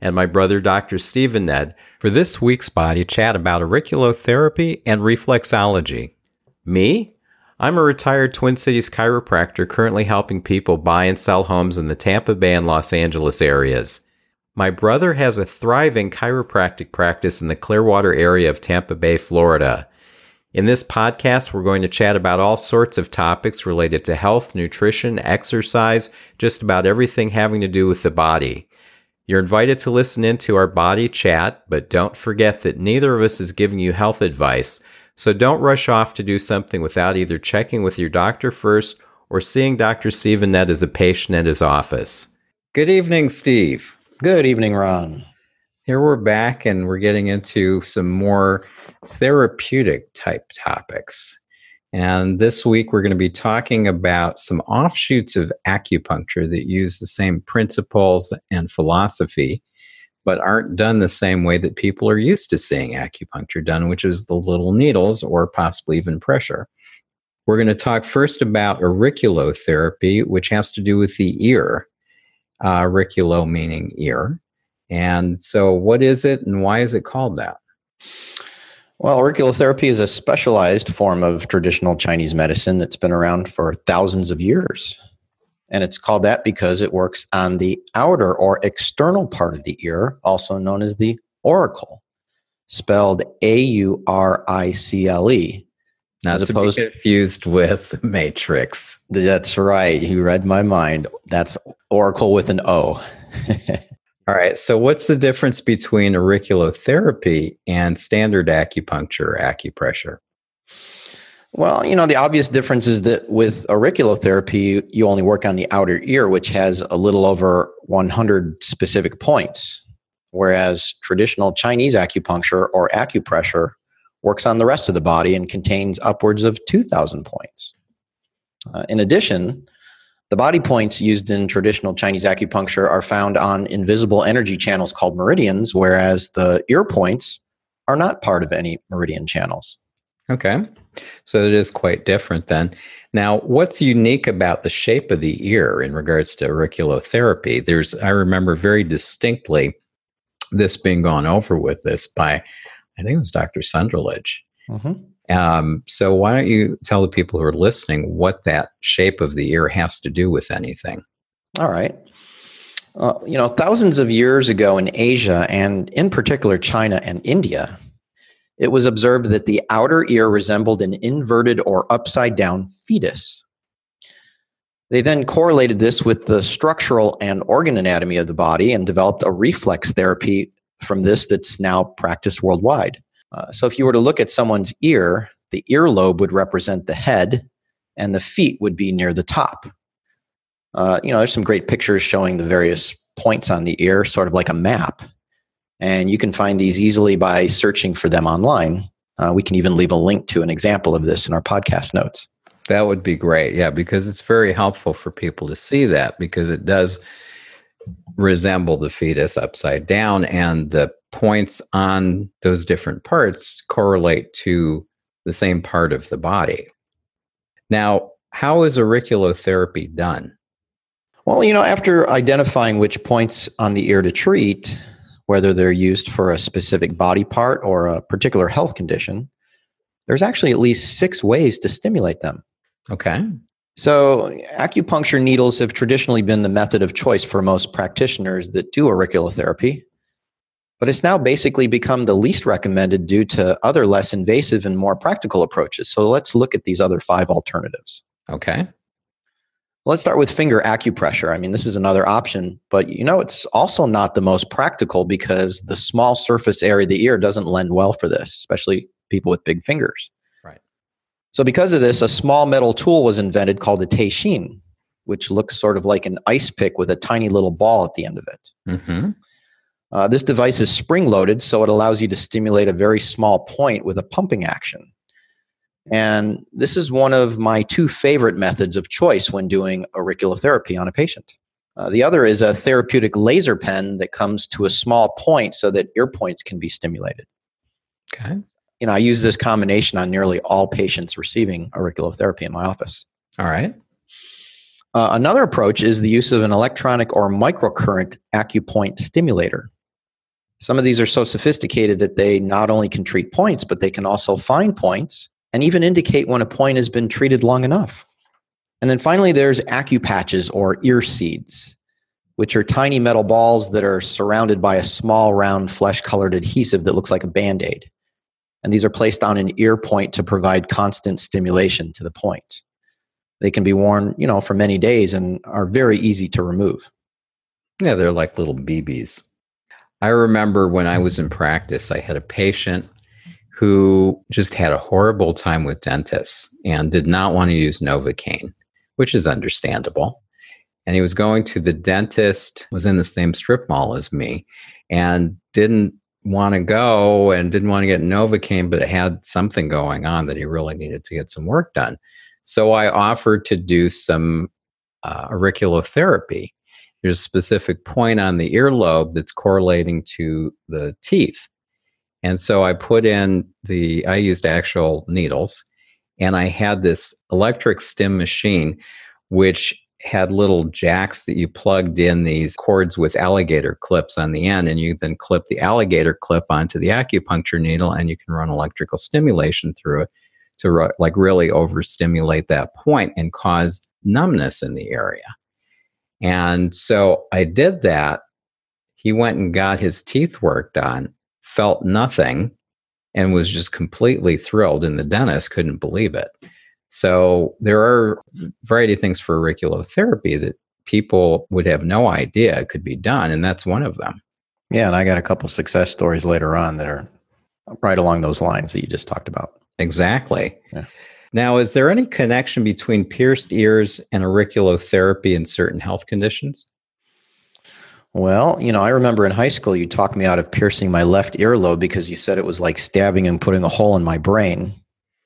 and my brother Dr. Stephen Nedd for this week's body chat about auriculotherapy and reflexology. Me? I'm a retired Twin Cities chiropractor currently helping people buy and sell homes in the Tampa Bay and Los Angeles areas. My brother has a thriving chiropractic practice in the Clearwater area of Tampa Bay, Florida. In this podcast, we're going to chat about all sorts of topics related to health, nutrition, exercise, just about everything having to do with the body. You're invited to listen in to our body chat, but don't forget that neither of us is giving you health advice. So don't rush off to do something without either checking with your doctor first or seeing Dr. Stephen Nedd as a patient at his office. Good evening, Steve. Good evening, Ron. Here we're back and we're getting into some more therapeutic type topics. And this week, we're going to be talking about some offshoots of acupuncture that use the same principles and philosophy, but aren't done the same way that people are used to seeing acupuncture done, which is the little needles or possibly even pressure. We're going to talk first about auriculotherapy, which has to do with the ear, uh, auriculo meaning ear. And so, what is it and why is it called that? Well, auriculotherapy is a specialized form of traditional Chinese medicine that's been around for thousands of years. And it's called that because it works on the outer or external part of the ear, also known as the auricle, spelled A U R I C L E. Not as opposed confused with matrix. That's right. You read my mind. That's oracle with an O. All right. So, what's the difference between auriculotherapy and standard acupuncture, acupressure? Well, you know, the obvious difference is that with auriculotherapy, you only work on the outer ear, which has a little over 100 specific points, whereas traditional Chinese acupuncture or acupressure works on the rest of the body and contains upwards of 2,000 points. Uh, in addition, the body points used in traditional Chinese acupuncture are found on invisible energy channels called meridians, whereas the ear points are not part of any meridian channels. Okay. So it is quite different then. Now, what's unique about the shape of the ear in regards to auriculotherapy? There's, I remember very distinctly this being gone over with this by, I think it was Dr. Sunderledge. Mm-hmm. Um, so why don't you tell the people who are listening what that shape of the ear has to do with anything? All right. Uh, you know, thousands of years ago in Asia, and in particular China and India, it was observed that the outer ear resembled an inverted or upside down fetus. They then correlated this with the structural and organ anatomy of the body and developed a reflex therapy from this that's now practiced worldwide. Uh, so if you were to look at someone's ear, the earlobe would represent the head and the feet would be near the top. Uh, you know, there's some great pictures showing the various points on the ear, sort of like a map. And you can find these easily by searching for them online. Uh, we can even leave a link to an example of this in our podcast notes. That would be great. Yeah, because it's very helpful for people to see that because it does resemble the fetus upside down and the points on those different parts correlate to the same part of the body. Now, how is auriculotherapy done? Well, you know, after identifying which points on the ear to treat, whether they're used for a specific body part or a particular health condition, there's actually at least six ways to stimulate them. Okay. So, acupuncture needles have traditionally been the method of choice for most practitioners that do auriculotherapy but it's now basically become the least recommended due to other less invasive and more practical approaches. So let's look at these other five alternatives. Okay. Let's start with finger acupressure. I mean, this is another option, but you know, it's also not the most practical because the small surface area of the ear doesn't lend well for this, especially people with big fingers. Right. So, because of this, a small metal tool was invented called the teishin, which looks sort of like an ice pick with a tiny little ball at the end of it. Mm-hmm. Uh, this device is spring loaded, so it allows you to stimulate a very small point with a pumping action. And this is one of my two favorite methods of choice when doing auriculotherapy on a patient. Uh, the other is a therapeutic laser pen that comes to a small point so that ear points can be stimulated. Okay. You know, I use this combination on nearly all patients receiving auriculotherapy in my office. All right. Uh, another approach is the use of an electronic or microcurrent acupoint stimulator. Some of these are so sophisticated that they not only can treat points, but they can also find points and even indicate when a point has been treated long enough. And then finally, there's acupatches or ear seeds, which are tiny metal balls that are surrounded by a small, round, flesh colored adhesive that looks like a band aid. And these are placed on an ear point to provide constant stimulation to the point. They can be worn, you know, for many days and are very easy to remove. Yeah, they're like little BBs. I remember when I was in practice, I had a patient who just had a horrible time with dentists and did not want to use Novocaine, which is understandable. And he was going to the dentist, was in the same strip mall as me, and didn't want to go and didn't want to get Novocaine, but had something going on that he really needed to get some work done. So I offered to do some uh, auriculotherapy. There's a specific point on the earlobe that's correlating to the teeth. And so I put in the, I used actual needles and I had this electric stim machine, which had little jacks that you plugged in these cords with alligator clips on the end, and you then clip the alligator clip onto the acupuncture needle, and you can run electrical stimulation through it to like really overstimulate that point and cause numbness in the area. And so I did that. He went and got his teeth worked on, felt nothing and was just completely thrilled and the dentist couldn't believe it so there are a variety of things for auriculotherapy that people would have no idea could be done and that's one of them yeah and i got a couple success stories later on that are right along those lines that you just talked about exactly yeah. Now is there any connection between pierced ears and auriculotherapy in certain health conditions well, you know, I remember in high school you talked me out of piercing my left earlobe because you said it was like stabbing and putting a hole in my brain.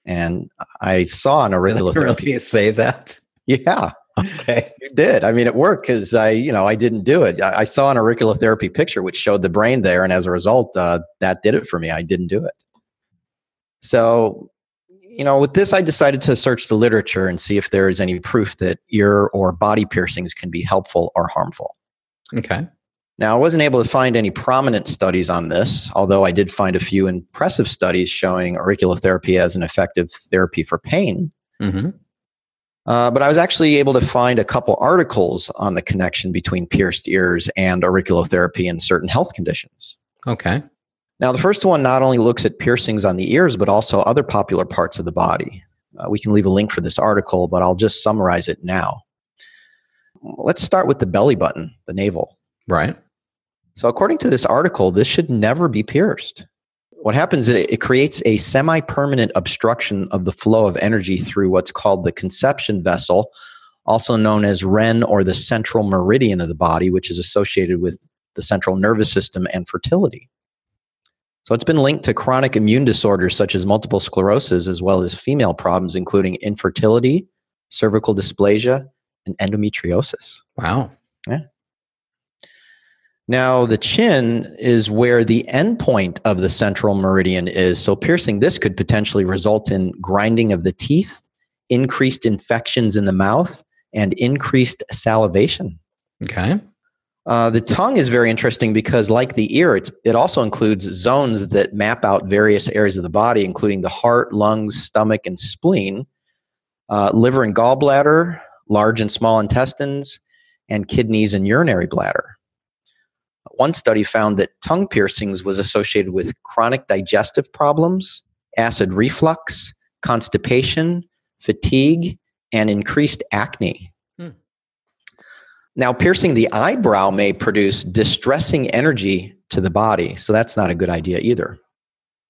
And I saw an auriculotherapy. Really say that? Yeah. Okay. You did. I mean, it worked because I, you know, I didn't do it. I, I, saw an auriculotherapy picture which showed the brain there, and as a result, uh, that did it for me. I didn't do it. So, you know, with this, I decided to search the literature and see if there is any proof that ear or body piercings can be helpful or harmful. Okay. Now, I wasn't able to find any prominent studies on this, although I did find a few impressive studies showing auriculotherapy as an effective therapy for pain. Mm-hmm. Uh, but I was actually able to find a couple articles on the connection between pierced ears and auriculotherapy in certain health conditions. Okay. Now, the first one not only looks at piercings on the ears, but also other popular parts of the body. Uh, we can leave a link for this article, but I'll just summarize it now. Let's start with the belly button, the navel. Right. So, according to this article, this should never be pierced. What happens is it creates a semi permanent obstruction of the flow of energy through what's called the conception vessel, also known as REN or the central meridian of the body, which is associated with the central nervous system and fertility. So, it's been linked to chronic immune disorders such as multiple sclerosis, as well as female problems, including infertility, cervical dysplasia, and endometriosis. Wow. Yeah. Now, the chin is where the endpoint of the central meridian is. So, piercing this could potentially result in grinding of the teeth, increased infections in the mouth, and increased salivation. Okay. Uh, the tongue is very interesting because, like the ear, it also includes zones that map out various areas of the body, including the heart, lungs, stomach, and spleen, uh, liver and gallbladder, large and small intestines, and kidneys and urinary bladder. One study found that tongue piercings was associated with chronic digestive problems, acid reflux, constipation, fatigue, and increased acne. Now, piercing the eyebrow may produce distressing energy to the body, so that's not a good idea either.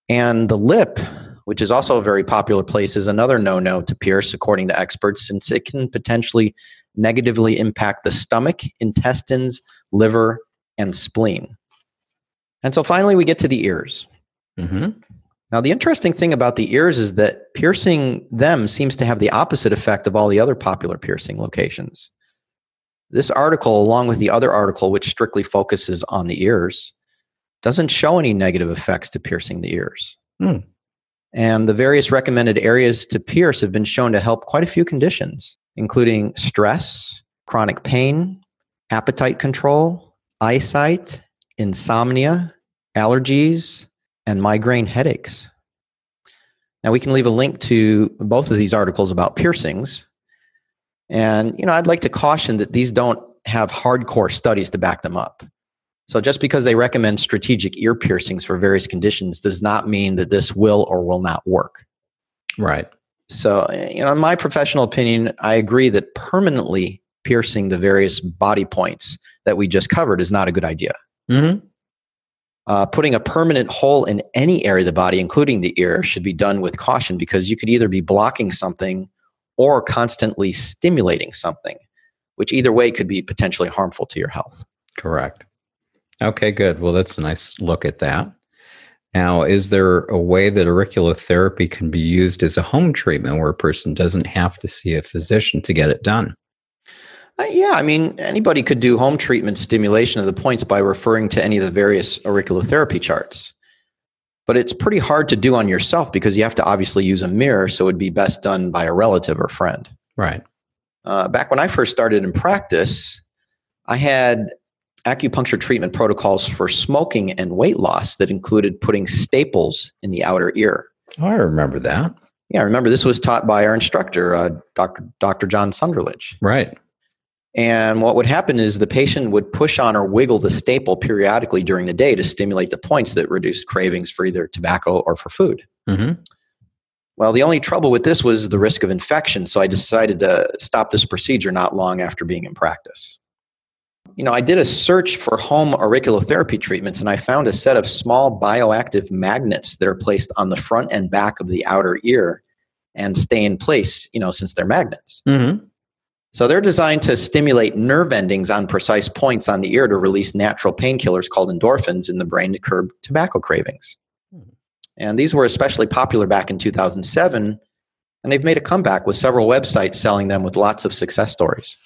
And the lip, which is also a very popular place, is another no no to pierce, according to experts, since it can potentially negatively impact the stomach, intestines, liver, and spleen. And so finally, we get to the ears. Mm-hmm. Now, the interesting thing about the ears is that piercing them seems to have the opposite effect of all the other popular piercing locations. This article, along with the other article, which strictly focuses on the ears, doesn't show any negative effects to piercing the ears. Hmm. And the various recommended areas to pierce have been shown to help quite a few conditions, including stress, chronic pain, appetite control, eyesight, insomnia, allergies, and migraine headaches. Now, we can leave a link to both of these articles about piercings. And, you know, I'd like to caution that these don't have hardcore studies to back them up. So, just because they recommend strategic ear piercings for various conditions does not mean that this will or will not work. Right. So, you know, in my professional opinion, I agree that permanently piercing the various body points that we just covered is not a good idea. Mm-hmm. Uh, putting a permanent hole in any area of the body, including the ear, should be done with caution because you could either be blocking something or constantly stimulating something, which either way could be potentially harmful to your health. Correct. Okay, good. Well, that's a nice look at that. Now, is there a way that auriculotherapy can be used as a home treatment where a person doesn't have to see a physician to get it done? Uh, yeah, I mean, anybody could do home treatment stimulation of the points by referring to any of the various auriculotherapy charts. But it's pretty hard to do on yourself because you have to obviously use a mirror, so it'd be best done by a relative or friend. Right. Uh, back when I first started in practice, I had acupuncture treatment protocols for smoking and weight loss that included putting staples in the outer ear. Oh, I remember that. Yeah, I remember this was taught by our instructor, uh, Dr. Dr. John Sunderledge. Right. And what would happen is the patient would push on or wiggle the staple periodically during the day to stimulate the points that reduced cravings for either tobacco or for food. Mm-hmm. Well, the only trouble with this was the risk of infection, so I decided to stop this procedure not long after being in practice. You know, I did a search for home auriculotherapy treatments and I found a set of small bioactive magnets that are placed on the front and back of the outer ear and stay in place, you know, since they're magnets. Mm-hmm. So they're designed to stimulate nerve endings on precise points on the ear to release natural painkillers called endorphins in the brain to curb tobacco cravings. Hmm. And these were especially popular back in 2007, and they've made a comeback with several websites selling them with lots of success stories.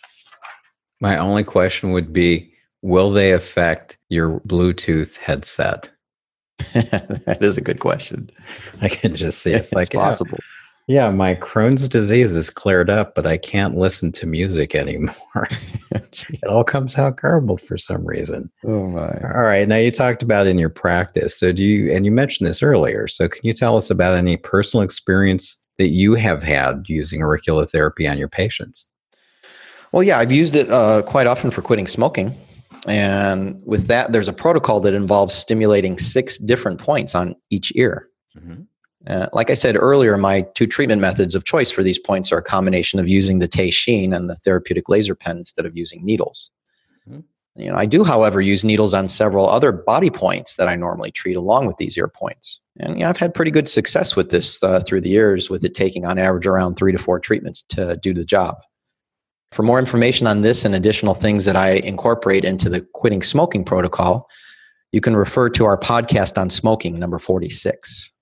My only question would be Will they affect your Bluetooth headset? that is a good question. I can just see it's, It's like, yeah, possible. yeah, my Crohn's disease is cleared up, but I can't listen to music anymore. it all comes out garbled for some reason. oh my. All right. Now you talked about in your practice. So do you, and you mentioned this earlier. So can you tell us about any personal experience that you have had using auricular therapy on your patients? Well, yeah, I've used it uh, quite often for quitting smoking. And with that, there's a protocol that involves stimulating six different points on each ear. Mm-hmm. Uh, like I said earlier, my two treatment methods of choice for these points are a combination of using the Teishin and the therapeutic laser pen instead of using needles. Mhm. You know, I do, however, use needles on several other body points that I normally treat along with these ear points. And yeah, I've had pretty good success with this uh, through the years, with it taking on average around three to four treatments to do the job. For more information on this and additional things that I incorporate into the quitting smoking protocol, you can refer to our podcast on smoking, number 46.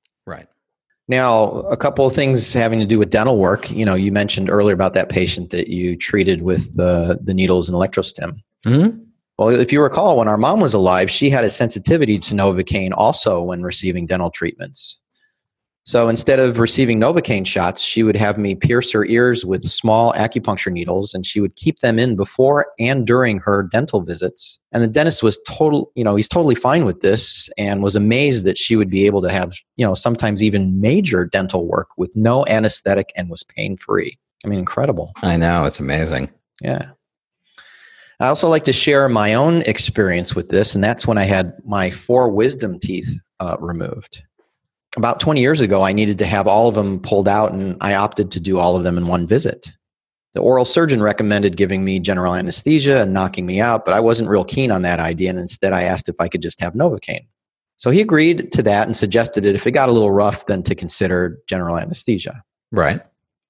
Now, a couple of things having to do with dental work. You know, you mentioned earlier about that patient that you treated with the, the needles and electrostim. Mm-hmm. Well, if you recall, when our mom was alive, she had a sensitivity to Novocaine also when receiving dental treatments. So instead of receiving Novocaine shots, she would have me pierce her ears with small acupuncture needles and she would keep them in before and during her dental visits. And the dentist was total, you know, he's totally fine with this and was amazed that she would be able to have, you know, sometimes even major dental work with no anesthetic and was pain free. I mean, incredible. I know. It's amazing. Yeah. I also like to share my own experience with this, and that's when I had my four wisdom teeth uh, removed. About 20 years ago, I needed to have all of them pulled out, and I opted to do all of them in one visit. The oral surgeon recommended giving me general anesthesia and knocking me out, but I wasn't real keen on that idea, and instead I asked if I could just have Novocaine. So he agreed to that and suggested that if it got a little rough, then to consider general anesthesia. Right.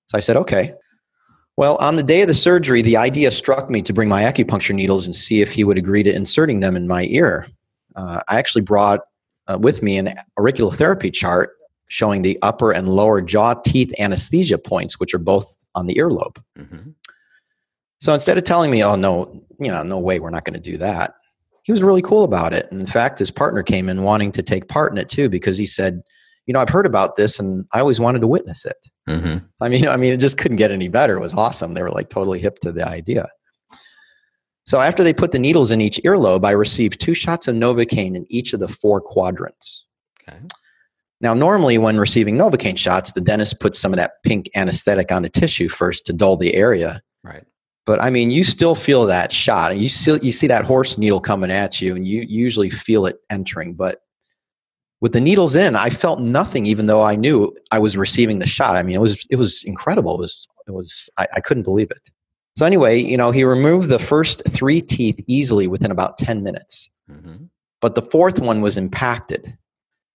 So I said, okay. Well, on the day of the surgery, the idea struck me to bring my acupuncture needles and see if he would agree to inserting them in my ear. uh, I actually brought uh, with me an auriculotherapy chart showing the upper and lower jaw teeth anesthesia points, which are both on the earlobe. Mm-hmm. So instead of telling me, "Oh no, you know, no way, we're not going to do that," he was really cool about it. And in fact, his partner came in wanting to take part in it too because he said, "You know, I've heard about this, and I always wanted to witness it." Mm-hmm. I mean, I mean, it just couldn't get any better. It was awesome. They were like totally hip to the idea. So after they put the needles in each earlobe, I received two shots of Novocaine in each of the four quadrants. Okay. Now, normally when receiving Novocaine shots, the dentist puts some of that pink anesthetic on the tissue first to dull the area. Right. But I mean, you still feel that shot. And you still you see that horse needle coming at you, and you usually feel it entering. But with the needles in, I felt nothing, even though I knew I was receiving the shot. I mean, it was it was incredible. It was it was I, I couldn't believe it. So anyway, you know, he removed the first three teeth easily within about 10 minutes. Mm-hmm. But the fourth one was impacted.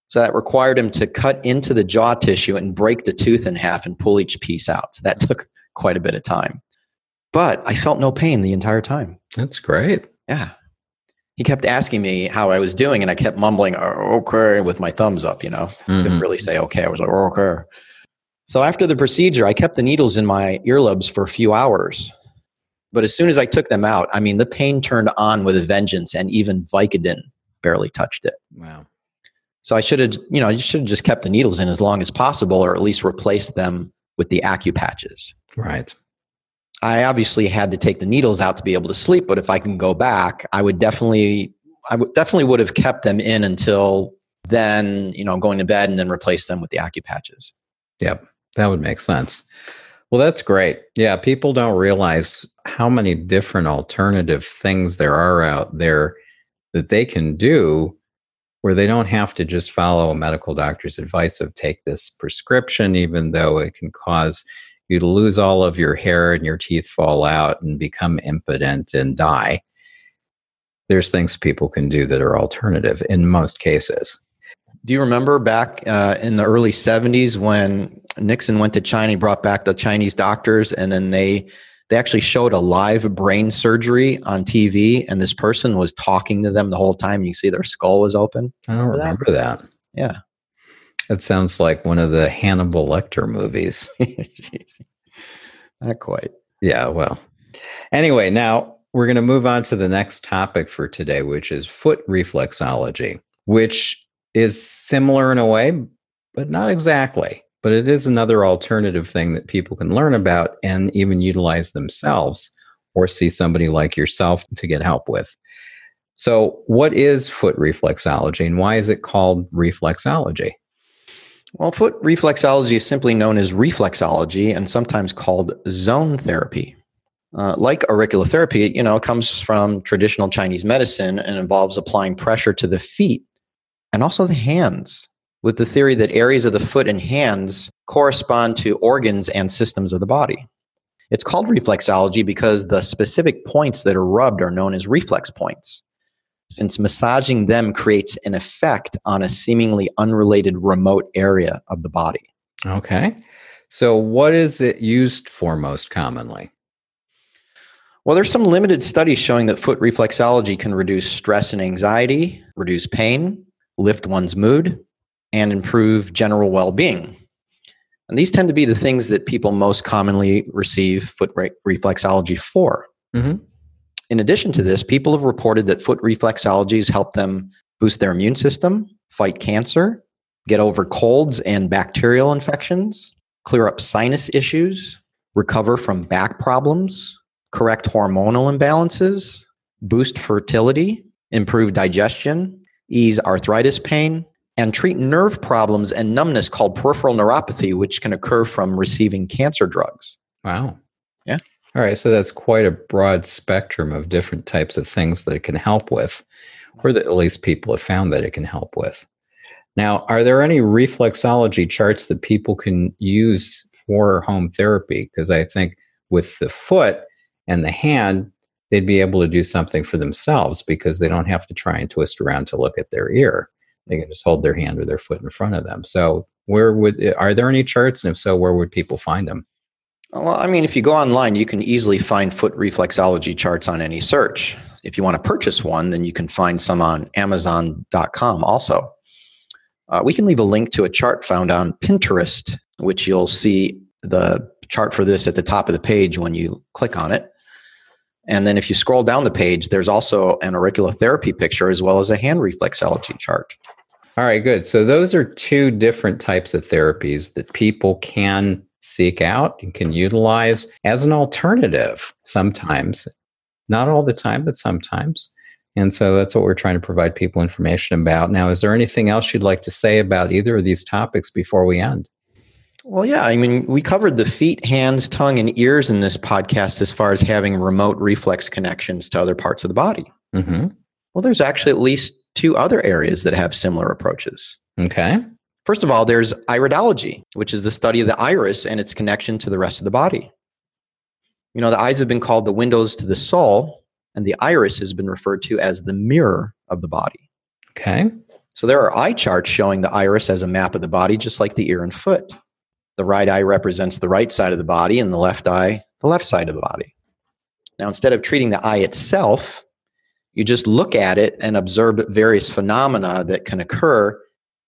So that required him to cut into the jaw tissue and break the tooth in half and pull each piece out. So that took quite a bit of time. But I felt no pain the entire time. That's great. Yeah. He kept asking me how I was doing, and I kept mumbling, oh, okay, with my thumbs up, you know. Mm-hmm. Couldn't really say okay. I was like, okay. So after the procedure, I kept the needles in my earlobes for a few hours. But as soon as I took them out, I mean, the pain turned on with a vengeance, and even Vicodin barely touched it. Wow. So I should have, you know, you should have just kept the needles in as long as possible, or at least replaced them with the acupatches. Right. I obviously had to take the needles out to be able to sleep, but if I can go back, I would definitely, I would definitely would have kept them in until then, you know, going to bed and then replace them with the acupatches. Yep, that would make sense. Well, that's great. Yeah, people don't realize how many different alternative things there are out there that they can do where they don't have to just follow a medical doctor's advice of take this prescription, even though it can cause you to lose all of your hair and your teeth fall out and become impotent and die. There's things people can do that are alternative in most cases. Do you remember back uh, in the early 70s when Nixon went to China, he brought back the Chinese doctors, and then they they actually showed a live brain surgery on TV, and this person was talking to them the whole time. You see their skull was open. I don't remember, that. that. Yeah, that sounds like one of the Hannibal Lecter movies. Not quite. Yeah. Well. Anyway, now we're going to move on to the next topic for today, which is foot reflexology, which is similar in a way, but not exactly. But it is another alternative thing that people can learn about and even utilize themselves or see somebody like yourself to get help with. So, what is foot reflexology and why is it called reflexology? Well, foot reflexology is simply known as reflexology and sometimes called zone therapy. Uh, like auriculotherapy, you know, it comes from traditional Chinese medicine and involves applying pressure to the feet and also the hands, with the theory that areas of the foot and hands correspond to organs and systems of the body. It's called reflexology because the specific points that are rubbed are known as reflex points, since massaging them creates an effect on a seemingly unrelated remote area of the body. Okay. So, what is it used for most commonly? Well, there's some limited studies showing that foot reflexology can reduce stress and anxiety, reduce pain, lift one's mood, and improve general well being. And these tend to be the things that people most commonly receive foot re- reflexology for. Mm-hmm. In addition to this, people have reported that foot reflexology has helped them boost their immune system, fight cancer, get over colds and bacterial infections, clear up sinus issues, recover from back problems, correct hormonal imbalances, boost fertility, improve digestion, ease arthritis pain, and treat nerve problems and numbness called peripheral neuropathy, which can occur from receiving cancer drugs. Wow. Yeah. All right. So that's quite a broad spectrum of different types of things that it can help with, or that at least people have found that it can help with. Now, are there any reflexology charts that people can use for home therapy? Because I think with the foot and the hand, they'd be able to do something for themselves because they don't have to try and twist around to look at their ear. They can just hold their hand or their foot in front of them. So, where would are there any charts, and if so, where would people find them? Well, I mean, if you go online, you can easily find foot reflexology charts on any search. if you want to purchase one, then you can find some on Amazon.com also. Uh, we can leave a link to a chart found on Pinterest, which you'll see the chart for this at the top of the page when you click on it. And then if you scroll down the page, there's also an auricular therapy picture as well as a hand reflexology chart. All right, good. So those are two different types of therapies that people can seek out and can utilize as an alternative sometimes. Not all the time, but sometimes. And so that's what we're trying to provide people information about. Now, is there anything else you'd like to say about either of these topics before we end? Well, yeah. I mean, we covered the feet, hands, tongue, and ears in this podcast as far as having remote reflex connections to other parts of the body. Mm-hmm. Well, there's actually at least two other areas that have similar approaches. Okay. First of all, there's iridology, which is the study of the iris and its connection to the rest of the body. You know, the eyes have been called the windows to the soul, and the iris has been referred to as the mirror of the body. Okay. So there are eye charts showing the iris as a map of the body, just like the ear and foot. The right eye represents the right side of the body, and the left eye, the left side of the body. Now, instead of treating the eye itself, you just look at it and observe various phenomena that can occur,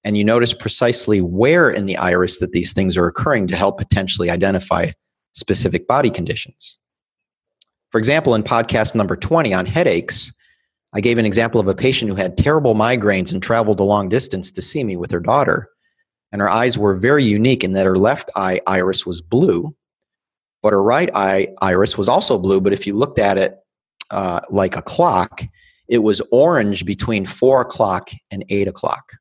and you notice precisely where in the iris that these things are occurring to help potentially identify specific body conditions. For example, in podcast number 20 on headaches, I gave an example of a patient who had terrible migraines and traveled a long distance to see me with her daughter and her eyes were very unique in that her left eye iris was blue, but her right eye iris was also blue. But if you looked at it uh, like a clock, it was orange between four o'clock and eight o'clock.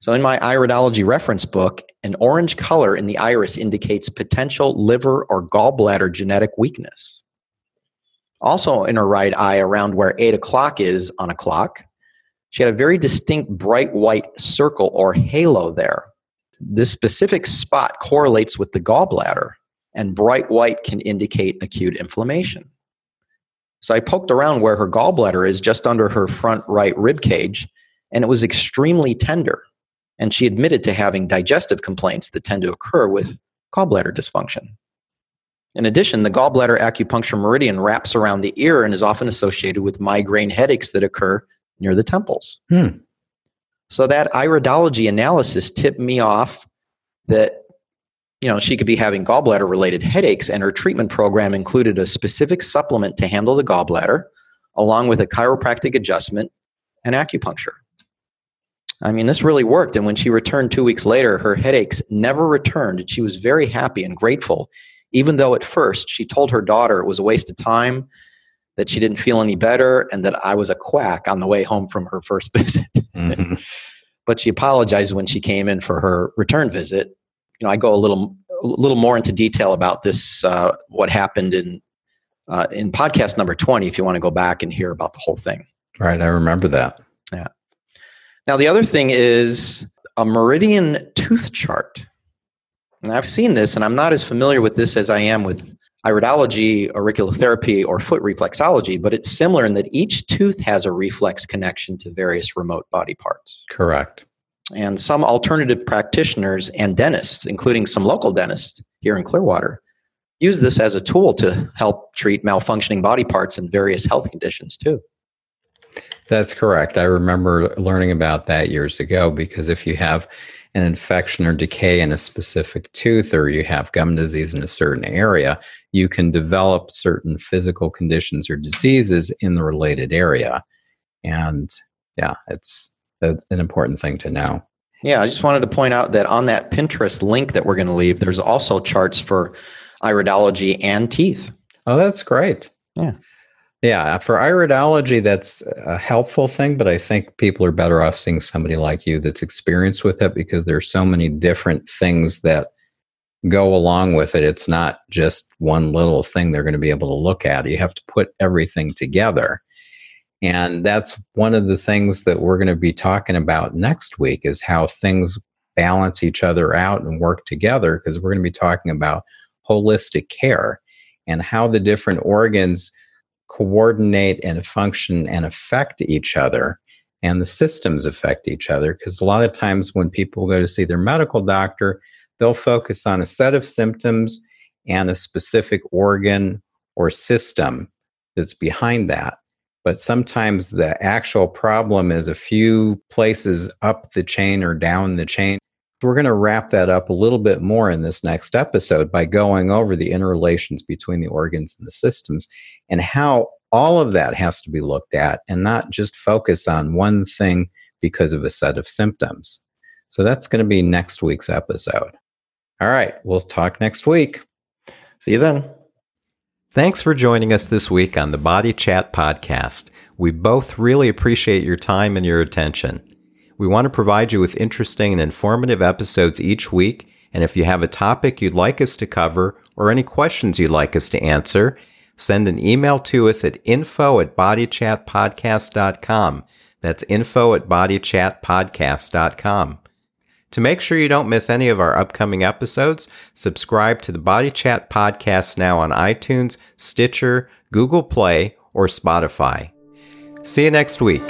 So, in my iridology reference book, an orange color in the iris indicates potential liver or gallbladder genetic weakness. Also, in her right eye, around where eight o'clock is on a clock, she had a very distinct bright white circle or halo there. This specific spot correlates with the gallbladder, and bright white can indicate acute inflammation. So I poked around where her gallbladder is just under her front right rib cage, and it was extremely tender. And she admitted to having digestive complaints that tend to occur with gallbladder dysfunction. In addition, the gallbladder acupuncture meridian wraps around the ear and is often associated with migraine headaches that occur near the temples. Hmm. So that iridology analysis tipped me off that you know she could be having gallbladder related headaches and her treatment program included a specific supplement to handle the gallbladder along with a chiropractic adjustment and acupuncture. I mean, this really worked. And when she returned two weeks later, her headaches never returned. And she was very happy and grateful, even though at first she told her daughter it was a waste of time that she didn't feel any better and that I was a quack on the way home from her first visit. Mm-hmm. but she apologized when she came in for her return visit. You know, I go a little a little more into detail about this uh, what happened in uh, in podcast number 20 if you want to go back and hear about the whole thing. Right, I remember that. Yeah. Now the other thing is a meridian tooth chart. And I've seen this and I'm not as familiar with this as I am with iridology, auriculotherapy, or foot reflexology, but it's similar in that each tooth has a reflex connection to various remote body parts. Correct. And some alternative practitioners and dentists, including some local dentists here in Clearwater, use this as a tool to help treat malfunctioning body parts and various health conditions too. That's correct. I remember learning about that years ago because if you have an infection or decay in a specific tooth or you have gum disease in a certain area, you can develop certain physical conditions or diseases in the related area. And yeah, it's a, an important thing to know. Yeah, I just wanted to point out that on that Pinterest link that we're going to leave, there's also charts for iridology and teeth. Oh, that's great. Yeah. Yeah, for iridology, that's a helpful thing, but I think people are better off seeing somebody like you that's experienced with it because there's so many different things that go along with it. It's not just one little thing they're going to be able to look at. You have to put everything together. And that's one of the things that we're going to be talking about next week is how things balance each other out and work together because we're going to be talking about holistic care and how the different organs coordinate and function and affect each other and the systems affect each other because a lot of times when people go to see their medical doctor they'll focus on a set of symptoms and a specific organ or system that's behind that but sometimes the actual problem is a few places up the chain or down the chain. We're going to wrap that up a little bit more in this next episode by going over the interrelations between the organs and the systems and how all of that has to be looked at and not just focus on one thing because of a set of symptoms. So that's going to be next week's episode. All right, we'll talk next week. See you then. Thanks for joining us this week on the Body Chat Podcast. We both really appreciate your time and your attention. We want to provide you with interesting and informative episodes each week. And if you have a topic you'd like us to cover or any questions you'd like us to answer, send an email to us at info at bodychatpodcast.com. That's info at bodychatpodcast.com. To make sure you don't miss any of our upcoming episodes, subscribe to the Body Chat Podcast now on iTunes, Stitcher, Google Play, or Spotify. See you next week.